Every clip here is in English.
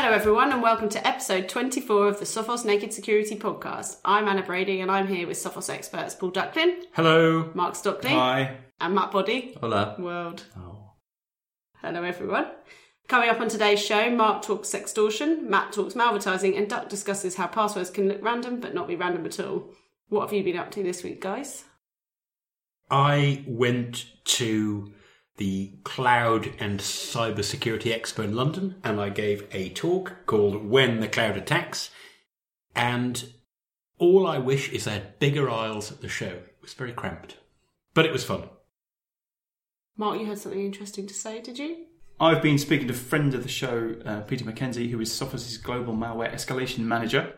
Hello, everyone, and welcome to episode 24 of the Sophos Naked Security Podcast. I'm Anna Brady, and I'm here with Sophos experts Paul Ducklin, Hello. Mark Stockley, Hi. and Matt Boddy. Hola. World. Oh. Hello, everyone. Coming up on today's show, Mark talks sextortion, Matt talks malvertising, and Duck discusses how passwords can look random but not be random at all. What have you been up to this week, guys? I went to the Cloud and Cybersecurity Expo in London and I gave a talk called When the Cloud Attacks. And all I wish is I had bigger aisles at the show. It was very cramped, but it was fun. Mark, you had something interesting to say, did you? I've been speaking to a friend of the show, uh, Peter McKenzie, who is Sophos' global malware escalation manager.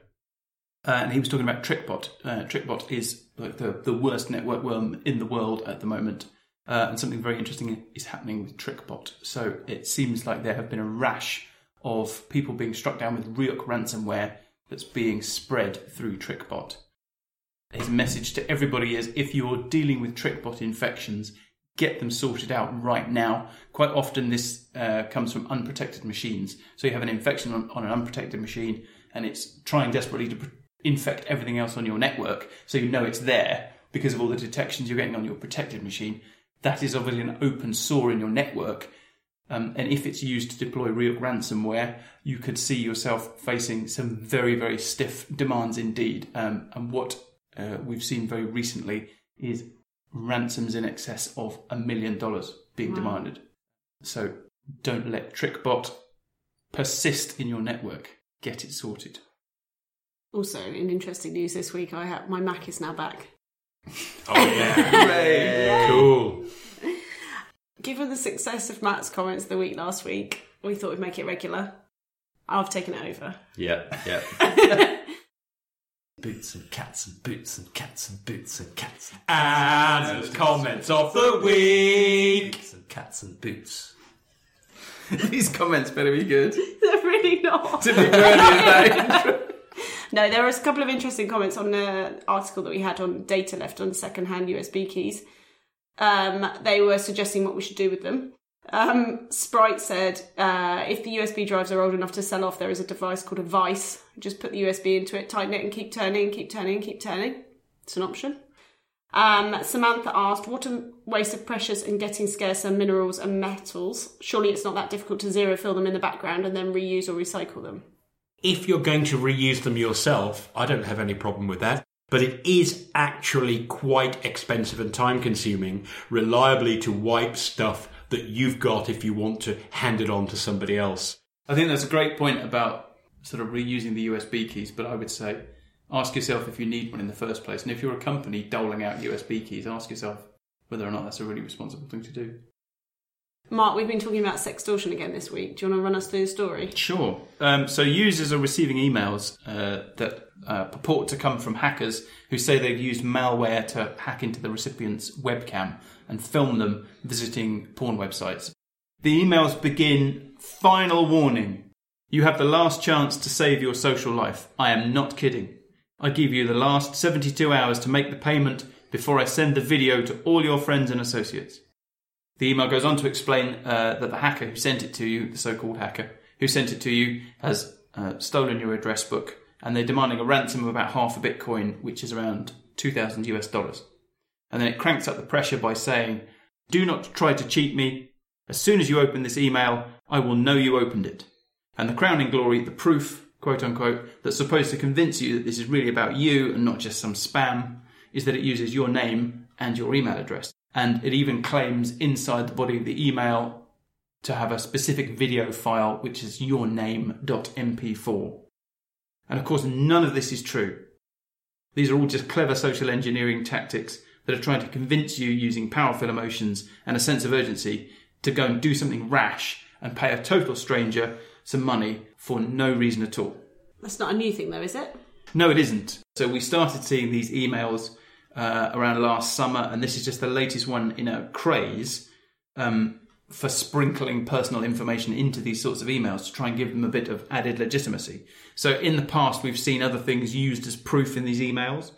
Uh, and he was talking about TrickBot. Uh, TrickBot is like the, the worst network worm in the world at the moment. Uh, and something very interesting is happening with TrickBot. So it seems like there have been a rash of people being struck down with Ryuk ransomware that's being spread through TrickBot. His message to everybody is if you're dealing with TrickBot infections, get them sorted out right now. Quite often, this uh, comes from unprotected machines. So you have an infection on, on an unprotected machine, and it's trying desperately to infect everything else on your network, so you know it's there because of all the detections you're getting on your protected machine. That is obviously an open sore in your network. Um, and if it's used to deploy Ryuk ransomware, you could see yourself facing some very, very stiff demands indeed. Um, and what uh, we've seen very recently is ransoms in excess of a million dollars being Wow. demanded. So don't let TrickBot persist in your network. Get it sorted. Also, in interesting news this week, I have my Mac is now back. Oh, yeah. Cool. Given the success of Matt's comments the week last week, we thought we'd make it regular. I've taken it over. Yeah, yeah. boots and cats and boots and cats and boots and cats and And the comments of the week. boots and cats and boots. These comments better be good. They're really not. Didn't even know of that intro. No, there was a couple of interesting comments on the article that we had on data left on second-hand USB keys. Um, they were suggesting what we should do with them. Um, Sprite said uh, if the USB drives are old enough to sell off, there is a device called a Vice. Just put the USB into it, tighten it, and keep turning, keep turning, keep turning. It's an option. Um, Samantha asked, "What a waste of precious and getting scarcer minerals and metals. Surely it's not that difficult to zero fill them in the background and then reuse or recycle them." If you're going to reuse them yourself, I don't have any problem with that. But it is actually quite expensive and time consuming, reliably to wipe stuff that you've got if you want to hand it on to somebody else. I think that's a great point about sort of reusing the USB keys, but I would say ask yourself if you need one in the first place. And if you're a company doling out USB keys, ask yourself whether or not that's a really responsible thing to do. Mark, we've been talking about sextortion again this week. Do you want to run us through the story? Sure. Um, so users are receiving emails uh, that uh, purport to come from hackers who say they've used malware to hack into the recipient's webcam and film them visiting porn websites. The emails begin Final warning. You have the last chance to save your social life. I am not kidding. I give you the last 72 hours to make the payment before I send the video to all your friends and associates. The email goes on to explain uh, that the hacker who sent it to you, the so-called hacker who sent it to you, has uh, stolen your address book, and they're demanding a ransom of about half a Bitcoin, which is around two thousand US dollars. And then it cranks up the pressure by saying, "Do not try to cheat me. As soon as you open this email, I will know you opened it." And the crowning glory, the proof, quote unquote, that's supposed to convince you that this is really about you and not just some spam, is that it uses your name and your email address. And it even claims inside the body of the email to have a specific video file which is your name.mp4. And of course, none of this is true. These are all just clever social engineering tactics that are trying to convince you using powerful emotions and a sense of urgency to go and do something rash and pay a total stranger some money for no reason at all. That's not a new thing, though, is it? No, it isn't. So we started seeing these emails uh, around last summer, and this is just the latest one in a craze um, for sprinkling personal information into these sorts of emails to try and give them a bit of added legitimacy. So in the past, we've seen other things used as proof in these emails.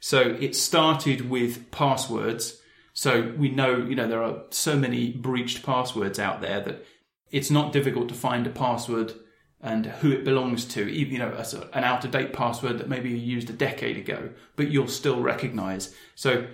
So it started with passwords. So we know, you know, there are so many breached passwords out there that it's not difficult to find a password and who it belongs to. even, You know, a sort of- an out of date password that maybe you used a decade ago, but you'll still recognise. So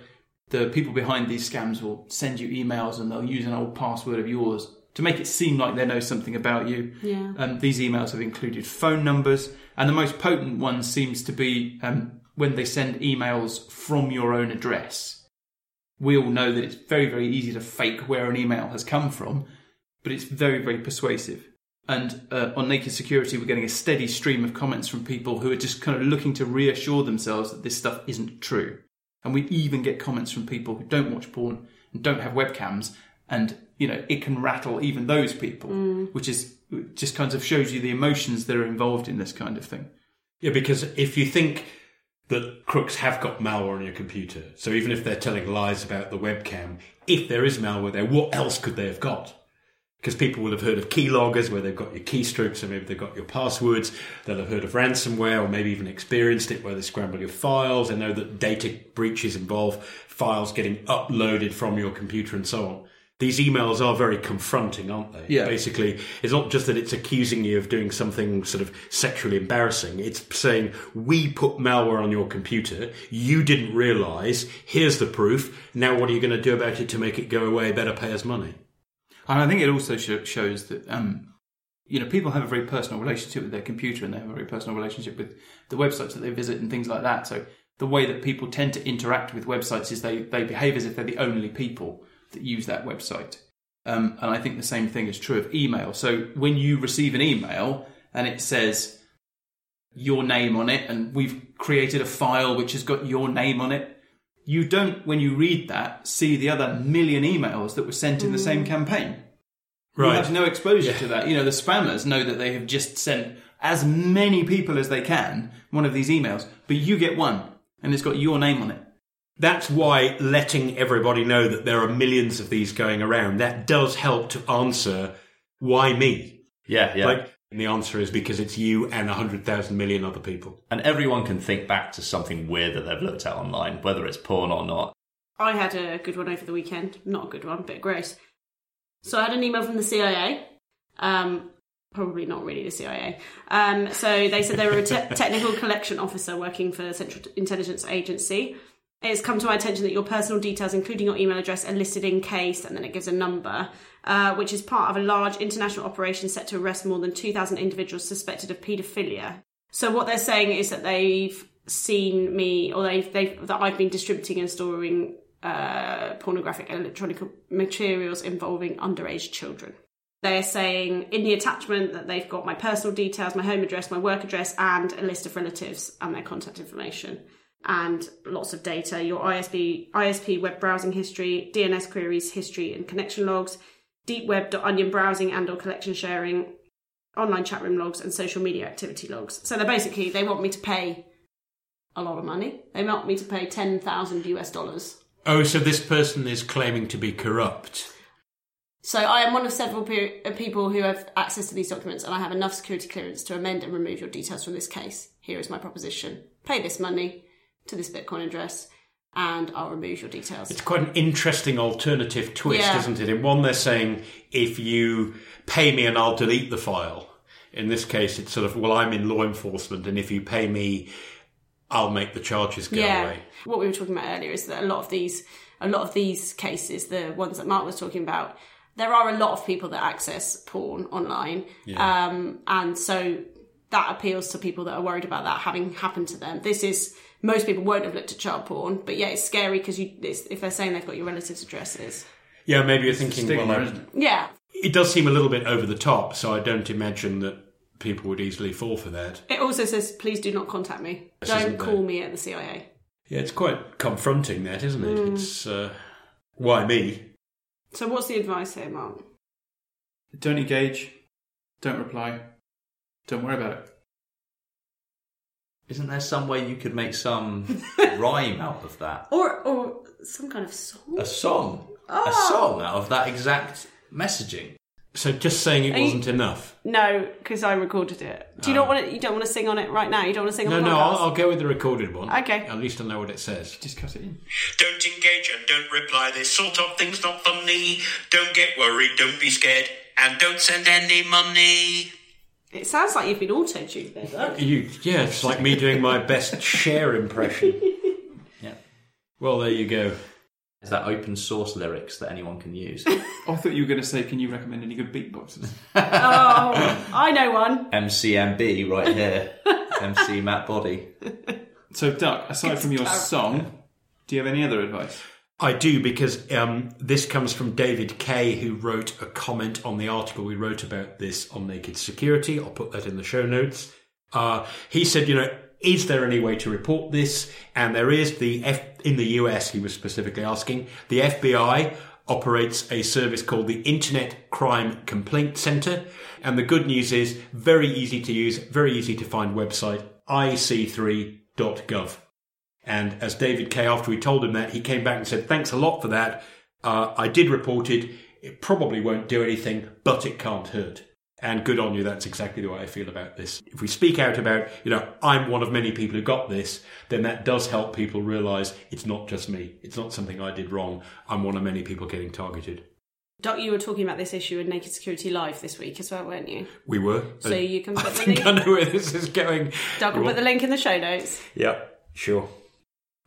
the people behind these scams will send you emails and they'll use an old password of yours to make it seem like they know something about you. Yeah. Um, these emails have included phone numbers, and the most potent one seems to be um, when they send emails from your own address. We all know that it's very, very easy to fake where an email has come from, but it's very, very persuasive. And uh, on Naked Security, we're getting a steady stream of comments from people who are just kind of looking to reassure themselves that this stuff isn't true. And we even get comments from people who don't watch porn and don't have webcams, and you know it can rattle even those people, which is just kind of shows you the emotions that are involved in this kind of thing. Yeah, because if you think that crooks have got malware on your computer, so even if they're telling lies about the webcam, if there is malware there, what else could they have got? Because people will have heard of keyloggers where they've got your keystrokes and maybe they've got your passwords. They'll have heard of ransomware or maybe even experienced it where they scramble your files. They know that data breaches involve files getting uploaded from your computer and so on. These emails are very confronting, aren't they? Yeah. Basically, it's not just that it's accusing you of doing something sort of sexually embarrassing. It's saying, we put malware on your computer. You didn't realize. Here's the proof. Now what are you going to do about it to make it go away? Better pay us money. And I think it also sho- shows that um, you know people have a very personal relationship with their computer, and they have a very personal relationship with the websites that they visit and things like that. So the way that people tend to interact with websites is they they behave as if they're the only people that use that website. Um, and I think the same thing is true of email. So when you receive an email and it says your name on it, and we've created a file which has got your name on it, you don't, when you read that, see the other million emails that were sent in the same mm. campaign. Right. You have no exposure to that. You know, the spammers know that they have just sent as many people as they can one of these emails, but you get one, and it's got your name on it. That's why letting everybody know that there are millions of these going around, that does help to answer why me? Yeah, yeah. Like, and the answer is because it's you and 100,000 million other people. and everyone can think back to something weird that they've looked at online, whether it's porn or not. I had a good one over the weekend. Not a good one, but gross. So I had an email from the CIA. Um, probably not really the CIA. Um, so they said they were a te- technical collection officer working for the Central Intelligence Agency. It's come to my attention that your personal details, including your email address, are listed in case, and then it gives a number, uh, which is part of a large international operation set to arrest more than 2,000 individuals suspected of paedophilia. So what they're saying is that they've seen me, or they've, they've that I've been distributing and storing uh, pornographic and electronic materials involving underage children. They're saying in the attachment that they've got my personal details, my home address, my work address, and a list of relatives and their contact information. And lots of data, your ISP, ISP web browsing history, DNS queries history and connection logs, deepweb.onion browsing and or collection sharing, online chat room logs, and social media activity logs. So they're basically, they want me to pay a lot of money. They want me to pay 10,000 US dollars Oh, so this person is claiming to be corrupt. So I am one of several pe- uh, people who have access to these documents, and I have enough security clearance to amend and remove your details from this case. Here is my proposition: pay this money to this Bitcoin address, and I'll remove your details. It's quite an interesting alternative twist, Yeah. isn't it? In one, they're saying if you pay me and I'll delete the file. In this case, it's sort of, well, I'm in law enforcement, and if you pay me, I'll make the charges go yeah. away. What we were talking about earlier is that a lot of these, a lot of these cases, the ones that Mark was talking about, there are a lot of people that access porn online, um, and so that appeals to people that are worried about that having happened to them. This is most people won't have looked at child porn, but yeah, it's scary because you it's, if they're saying they've got your relatives' addresses. Yeah, maybe you're thinking, Stigma, well, isn't it? Yeah, it does seem a little bit over the top, so I don't imagine that people would easily fall for that. it also says please do not contact me. This Don't isn't call there. me at the CIA. Yeah, it's quite confronting, that, isn't it? Mm. It's, uh, why me? So what's the advice here, Mark? Don't engage. Don't reply. Don't worry about it. Isn't there some way you could make some rhyme out of that? Or or some kind of song. A song. Oh. A ah. song out of that exact messaging. So just saying it Are you- wasn't enough. No, because I recorded it. Do you not ah. want to? You don't want to sing on it right now. You don't want to sing No, on the no, podcast. I'll, I'll go with the recorded one. Okay. At least I know what it says. Just cut it in. Don't engage and don't reply. This sort of thing's not funny. Don't get worried, don't be scared, and don't send any money. It sounds like you've been auto-tuned there, Duck. You, yeah, it's like me doing my best Cher impression. Yeah. Well, there you go. Is that open source lyrics that anyone can use? Oh, I thought you were going to say, can you recommend any good beatboxers? Oh, I know one. MCMB right here. MC Matt Boddy. So, Duck, aside from your song, do you have any other advice? I do because um, this comes from David Kay, who wrote a comment on the article we wrote about this on Naked Security. I'll put that in the show notes. Uh, he said, you know, is there any way to report this? And there is. The F in the US, he was specifically asking. The FBI operates a service called the Internet Crime Complaint Center, and the good news is very easy to use, very easy to find website ic3.gov. And as David Kay, after we told him that, he came back and said, Thanks a lot for that. Uh, I did report it. It probably won't do anything, but it can't hurt. And good on you. That's exactly the way I feel about this. If we speak out about, you know, I'm one of many people who got this, then that does help people realize it's not just me. It's not something I did wrong. I'm one of many people getting targeted. Duck, you were talking about this issue in Naked Security Live this week as well, weren't you? We were. So Uh, you can I put the think I link. know where this is going. Duck will put the link in the show notes. Yep, sure.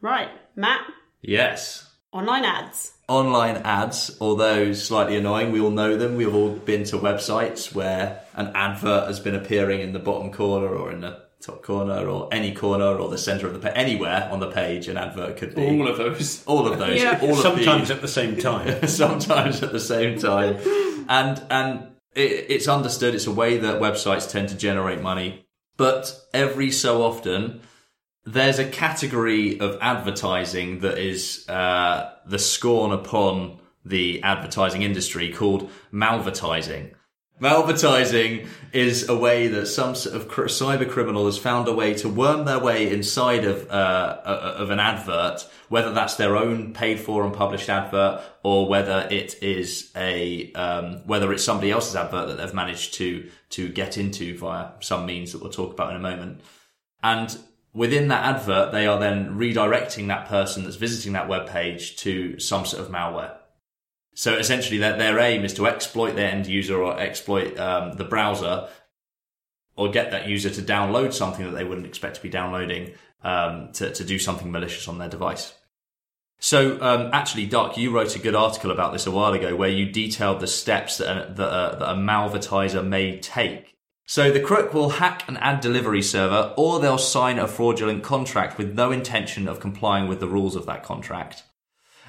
Right, Matt, Yes. online ads. Online ads, although slightly annoying, we all know them. We've all been to websites where an advert has been appearing in the bottom corner or in the top corner or any corner or the centre of the page. Anywhere on the page, an advert could be. All of those. All of those. Yeah. All of the- Sometimes at the same time. sometimes at the same time. And and it, it's understood. It's a way that websites tend to generate money, but every so often. There's a category of advertising that is uh, the scorn upon the advertising industry called malvertising. Malvertising is a way that some sort of cyber criminal has found a way to worm their way inside of uh, a- of an advert, whether that's their own paid for and published advert, or whether it is a um, whether it's somebody else's advert that they've managed to to get into via some means that we'll talk about in a moment. And within that advert, they are then redirecting that person that's visiting that web page to some sort of malware. So essentially, their, their aim is to exploit their end user or exploit um, the browser or get that user to download something that they wouldn't expect to be downloading um, to, to do something malicious on their device. So, um, actually, Duck, you wrote a good article about this a while ago where you detailed the steps that a, that a, that a malvertiser may take. So, the crook will hack an ad delivery server or they'll sign a fraudulent contract with no intention of complying with the rules of that contract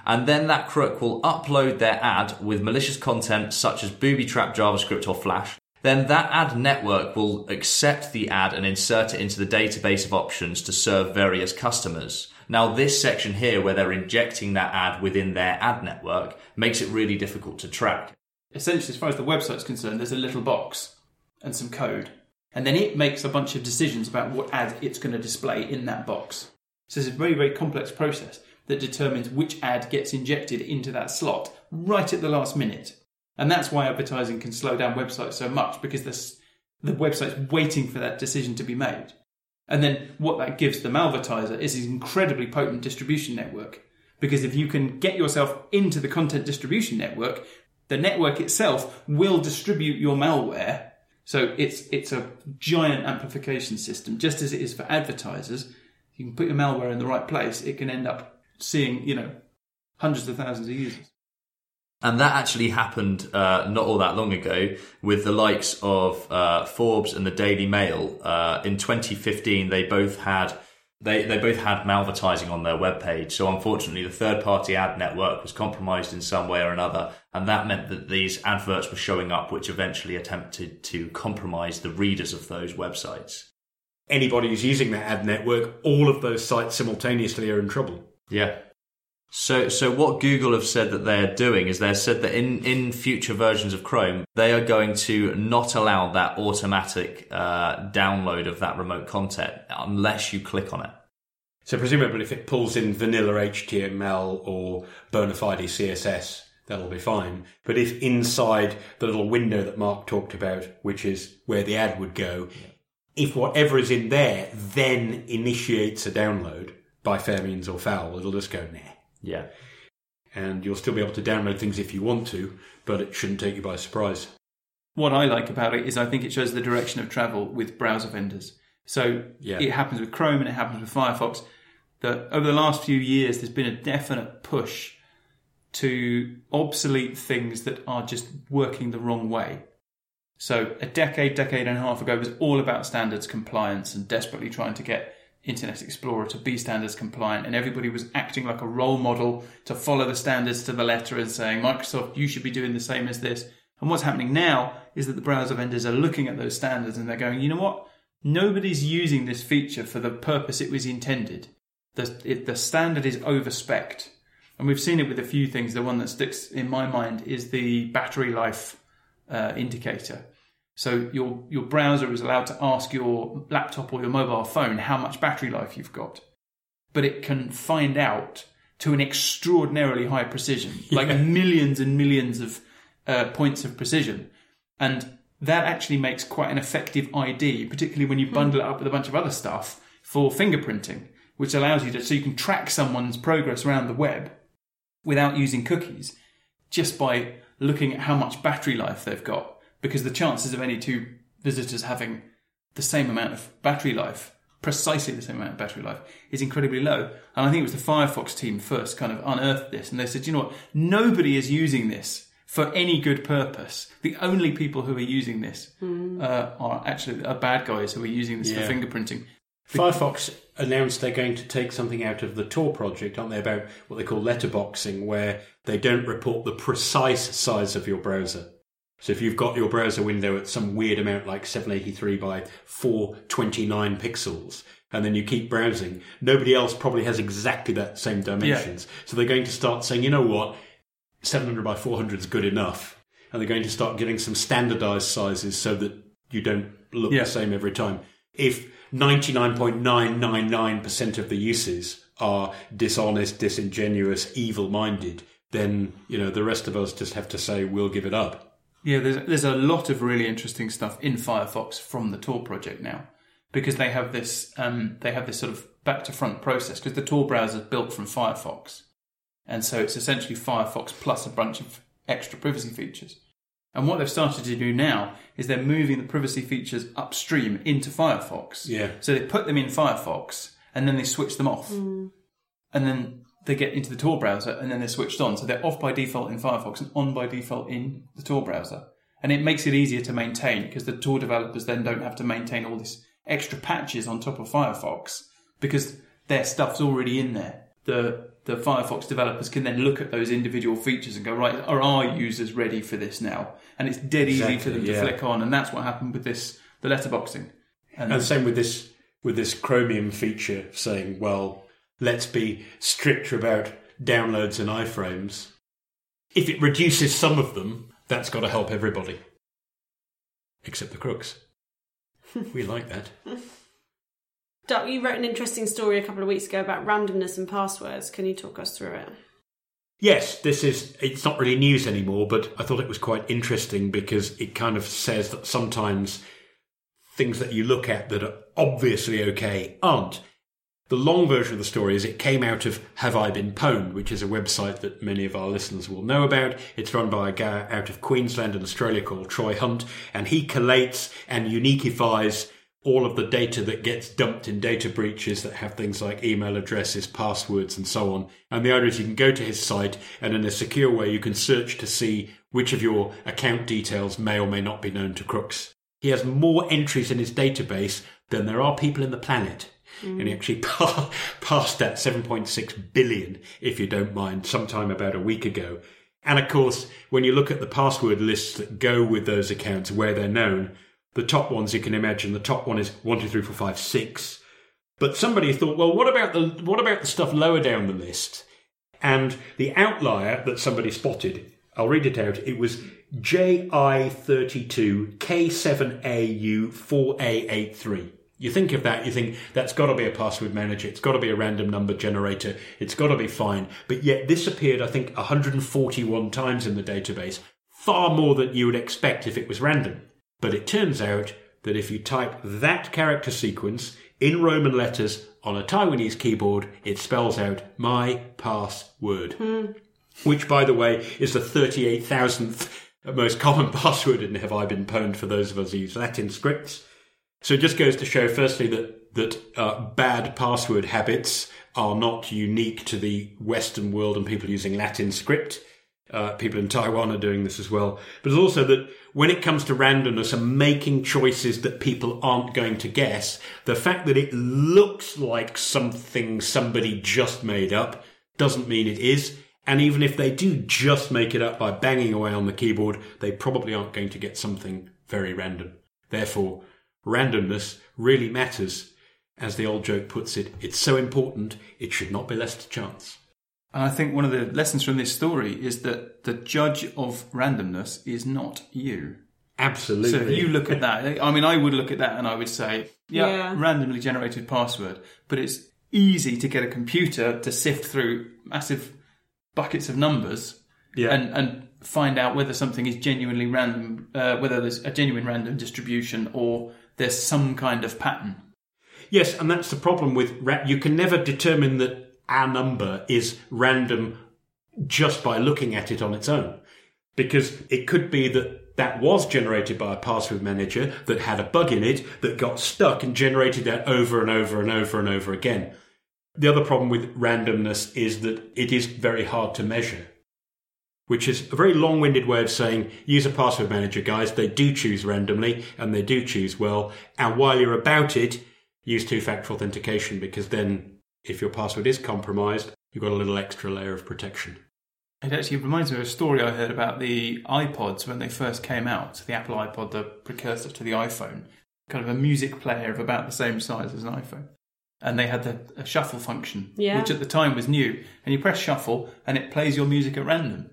and then that crook will upload their ad with malicious content such as booby trap JavaScript or Flash. Then that ad network will accept the ad and insert it into the database of options to serve various customers. Now, this section here, where they're injecting that ad within their ad network, makes it really difficult to track. Essentially, as far as the website's concerned, there's a little box and some code. And then it makes a bunch of decisions about what ad it's going to display in that box. So it's a very, very complex process that determines which ad gets injected into that slot right at the last minute. And that's why advertising can slow down websites so much because the, the website's waiting for that decision to be made. And then what that gives the malvertiser is an incredibly potent distribution network. Because if you can get yourself into the content distribution network, the network itself will distribute your malware. So it's it's a giant amplification system, just as it is for advertisers. You can put your malware in the right place, it can end up seeing, you know, hundreds of thousands of users. And that actually happened uh, not all that long ago with the likes of uh, Forbes and the Daily Mail. Uh, in 2015, they both had they, they both had malvertising on their webpage. So unfortunately, the third party ad network was compromised in some way or another, and that meant that these adverts were showing up, which eventually attempted to compromise the readers of those websites. Anybody who's using that ad network, all of those sites simultaneously are in trouble. Yeah. So, so what Google have said that they're doing is they've said that in, in future versions of Chrome, they are going to not allow that automatic uh, download of that remote content unless you click on it. So presumably, if it pulls in vanilla HTML or bona fide CSS, that'll be fine. But if inside the little window that Mark talked about, which is where the ad would go, if whatever is in there then initiates a download by fair means or foul, it'll just go nah. Yeah. And you'll still be able to download things if you want to, but it shouldn't take you by surprise. what I like about it is I think it shows the direction of travel with browser vendors. So Yeah. it happens with Chrome and it happens with Firefox. That over the last few years, there's been a definite push to obsolete things that are just working the wrong way. So a decade, decade and a half ago was all about standards compliance and desperately trying to get Internet Explorer to be standards compliant, and everybody was acting like a role model to follow the standards to the letter and saying, Microsoft, you should be doing the same as this. And what's happening now is that the browser vendors are looking at those standards and they're going, you know what? Nobody's using this feature for the purpose it was intended. The, it, the standard is overspec'd. And we've seen it with a few things. The one that sticks in my mind is the battery life uh, indicator. So your your browser is allowed to ask your laptop or your mobile phone how much battery life you've got, but it can find out to an extraordinarily high precision, like millions and millions of uh, points of precision, and that actually makes quite an effective ID, particularly when you bundle it up with a bunch of other stuff for fingerprinting, which allows you to so you can track someone's progress around the web without using cookies, just by looking at how much battery life they've got because the chances of any two visitors having the same amount of battery life, precisely the same amount of battery life, is incredibly low. And I think it was the Firefox team first kind of unearthed this, and they said, you know what, nobody is using this for any good purpose. The only people who are using this uh, are actually are bad guys who are using this Yeah. for fingerprinting. Firefox announced they're going to take something out of the Tor project, aren't they, about what they call letterboxing, where they don't report the precise size of your browser. So if you've got your browser window at some weird amount like 783 by 429 pixels, and then you keep browsing, nobody else probably has exactly that same dimensions. So they're going to start saying, you know what, 700 by 400 is good enough. And they're going to start getting some standardized sizes so that you don't look Yeah. the same every time. If 99.999% of the uses are dishonest, disingenuous, evil minded, then, you know, the rest of us just have to say, we'll give it up. Yeah, there's there's a lot of really interesting stuff in Firefox from the Tor project now because they have this um, they have this sort of back to front process because the Tor browser is built from Firefox, and so it's essentially Firefox plus a bunch of extra privacy features. And what they've started to do now is they're moving the privacy features upstream into Firefox. Yeah. So they put them in Firefox and then they switch them off, and then they get into the Tor browser and then they're switched on. So they're off by default in Firefox and on by default in the Tor browser. And it makes it easier to maintain because the Tor developers then don't have to maintain all this extra patches on top of Firefox because their stuff's already in there. The the Firefox developers can then look at those individual features and go, right, are our users ready for this now? And it's dead easy for them to yeah. flick on. And that's what happened with this the letterboxing. And, And same with this with this Chromium feature saying, well, let's be stricter about downloads and iframes. If it reduces some of them, that's got to help everybody. Except the crooks. we like that. Duck, you wrote an interesting story a couple of weeks ago about randomness and passwords. Can you talk us through it? Yes, this is, it's not really news anymore, but I thought it was quite interesting because it kind of says that sometimes things that you look at that are obviously okay aren't. The long version of the story is it came out of Have I Been Pwned, which is a website that many of our listeners will know about. It's run by a guy out of Queensland and Australia called Troy Hunt, and he collates and uniquifies all of the data that gets dumped in data breaches that have things like email addresses, passwords, and so on. And the idea is you can go to his site and in a secure way you can search to see which of your account details may or may not be known to crooks. He has more entries in his database than there are people in the planet. And he mm. actually pa- passed that 7.6 billion, if you don't mind, sometime about a week ago. And of course, when you look at the password lists that go with those accounts where they're known, the top ones you can imagine, the top one is one, two, three, four, five, six. But somebody thought, well, what about the what about the stuff lower down the list? And the outlier that somebody spotted, I'll read it out. It was JI32 K7AU 4A83. You think of that, you think that's got to be a password manager, it's got to be a random number generator, it's got to be fine. But yet this appeared, I think, 141 times in the database, far more than you would expect if it was random. But it turns out that if you type that character sequence in Roman letters on a Taiwanese keyboard, it spells out my password. Hmm. Which, by the way, is the 38,000th most common password in Have I Been Pwned for those of us who use Latin scripts. So it just goes to show, firstly, that that uh, bad password habits are not unique to the Western world and people using Latin script. Uh, people in Taiwan are doing this as well. But it's also that when it comes to randomness and making choices that people aren't going to guess, the fact that it looks like something somebody just made up doesn't mean it is. And even if they do just make it up by banging away on the keyboard, they probably aren't going to get something very random. Therefore, randomness really matters. As the old joke puts it, it's so important, it should not be left to chance. And I think one of the lessons from this story is that the judge of randomness is not you. Absolutely. So if you look at that, I mean, I would look at that and I would say, yeah, Yeah. randomly generated password, but it's easy to get a computer to sift through massive buckets of numbers Yeah. and, and find out whether something is genuinely random, uh, whether there's a genuine random distribution or there's some kind of pattern. Yes, and that's the problem with ra- you can never determine that our number is random just by looking at it on its own. Because it could be that that was generated by a password manager that had a bug in it that got stuck and generated that over and over and over and over again. The other problem with randomness is that it is very hard to measure, which is a very long winded way of saying use a password manager, guys. They do choose randomly and they do choose well. And while you're about it, use two factor authentication because then if your password is compromised, you've got a little extra layer of protection. It actually reminds me of a story I heard about the iPods when they first came out. The Apple iPod, the precursor to the iPhone, kind of a music player of about the same size as an iPhone. And they had the a shuffle function, Yeah. which at the time was new. And you press shuffle and it plays your music at random.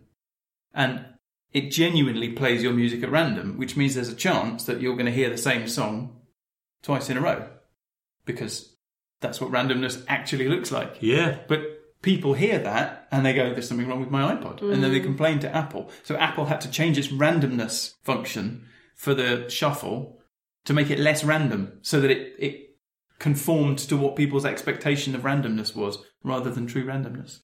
And it genuinely plays your music at random, which means there's a chance that you're going to hear the same song twice in a row. Because that's what randomness actually looks like. Yeah. But people hear that and they go, there's something wrong with my iPod. And then they mm. complain to Apple. So Apple had to change its randomness function for the shuffle to make it less random so that it, it conformed to what people's expectation of randomness was rather than true randomness.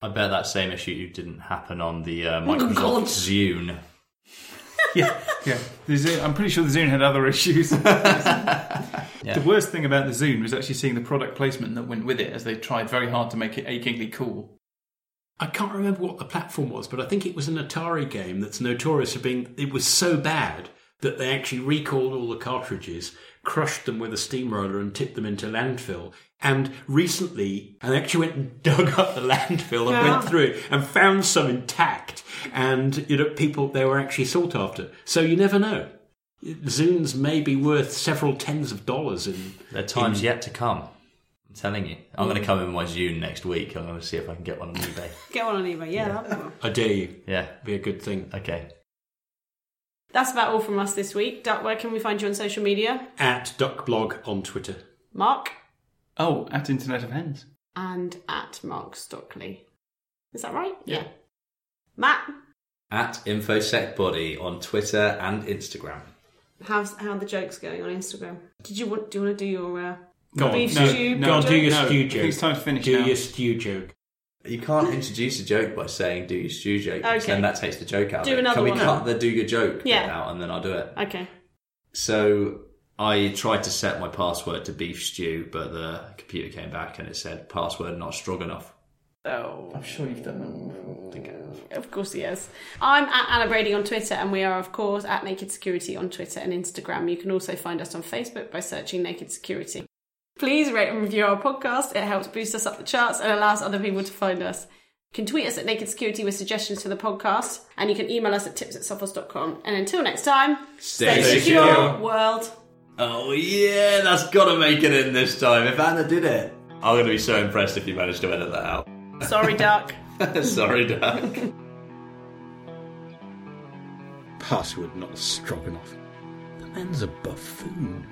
I bet that same issue didn't happen on the uh, God. Microsoft Zune. Yeah, yeah. The Zune, I'm pretty sure the Zune had other issues. The worst thing about the Zune was actually seeing the product placement that went with it as they tried very hard to make it achingly cool. I can't remember what the platform was, but I think it was an Atari game that's notorious for being. It was so bad that they actually recalled all the cartridges, crushed them with a steamroller, and tipped them into landfill. And recently, I actually went and dug up the landfill and Yeah. went through it and found some intact. And you know, people they were actually sought after. So you never know. Zunes may be worth several tens of dollars in. There are times yet to come. I'm telling you. I'm going to mm. come in my Zune next week. I'm going to see if I can get one on eBay. Get one on eBay. Yeah, that'd be cool. I dare you. yeah. Be a good thing. Okay. That's about all from us this week. Duck, where can we find you on social media? At DuckBlog on Twitter. Mark Oh, at Internet of Hens. and at Mark Stockley. Is that right? Yeah. Matt, At InfoSecBody on Twitter and Instagram. how's how are the jokes going on Instagram? Did you want? Do you want to do your uh, Go on. beef No, stew? no, Go on, do your No, stew joke. it's time to finish Do now. your stew joke. You can't introduce a joke by saying "do your stew joke," because Okay. then that takes the joke out. Do of it. another Can we one. cut the "do your joke" bit Yeah. out and then I'll do it? Okay. So I tried to set my password to beef stew, but the computer came back and it said password not strong enough. Oh, I'm sure you've done that one before. I think I have. of course he is. I'm at Anna Brady on Twitter, and we are, of course, at Naked Security on Twitter and Instagram. You can also find us on Facebook by searching Naked Security. Please rate and review our podcast. It helps boost us up the charts and allows other people to find us. You can tweet us at Naked Security with suggestions for the podcast, and you can email us at tips at sophos.com. And until next time, Stay secure, secure. world. Oh yeah, that's got to make it in this time. If Anna did it, I'm going to be so impressed if you managed to edit that out. Sorry, Duck. Sorry, Duck. Password not strong enough. The man's a buffoon.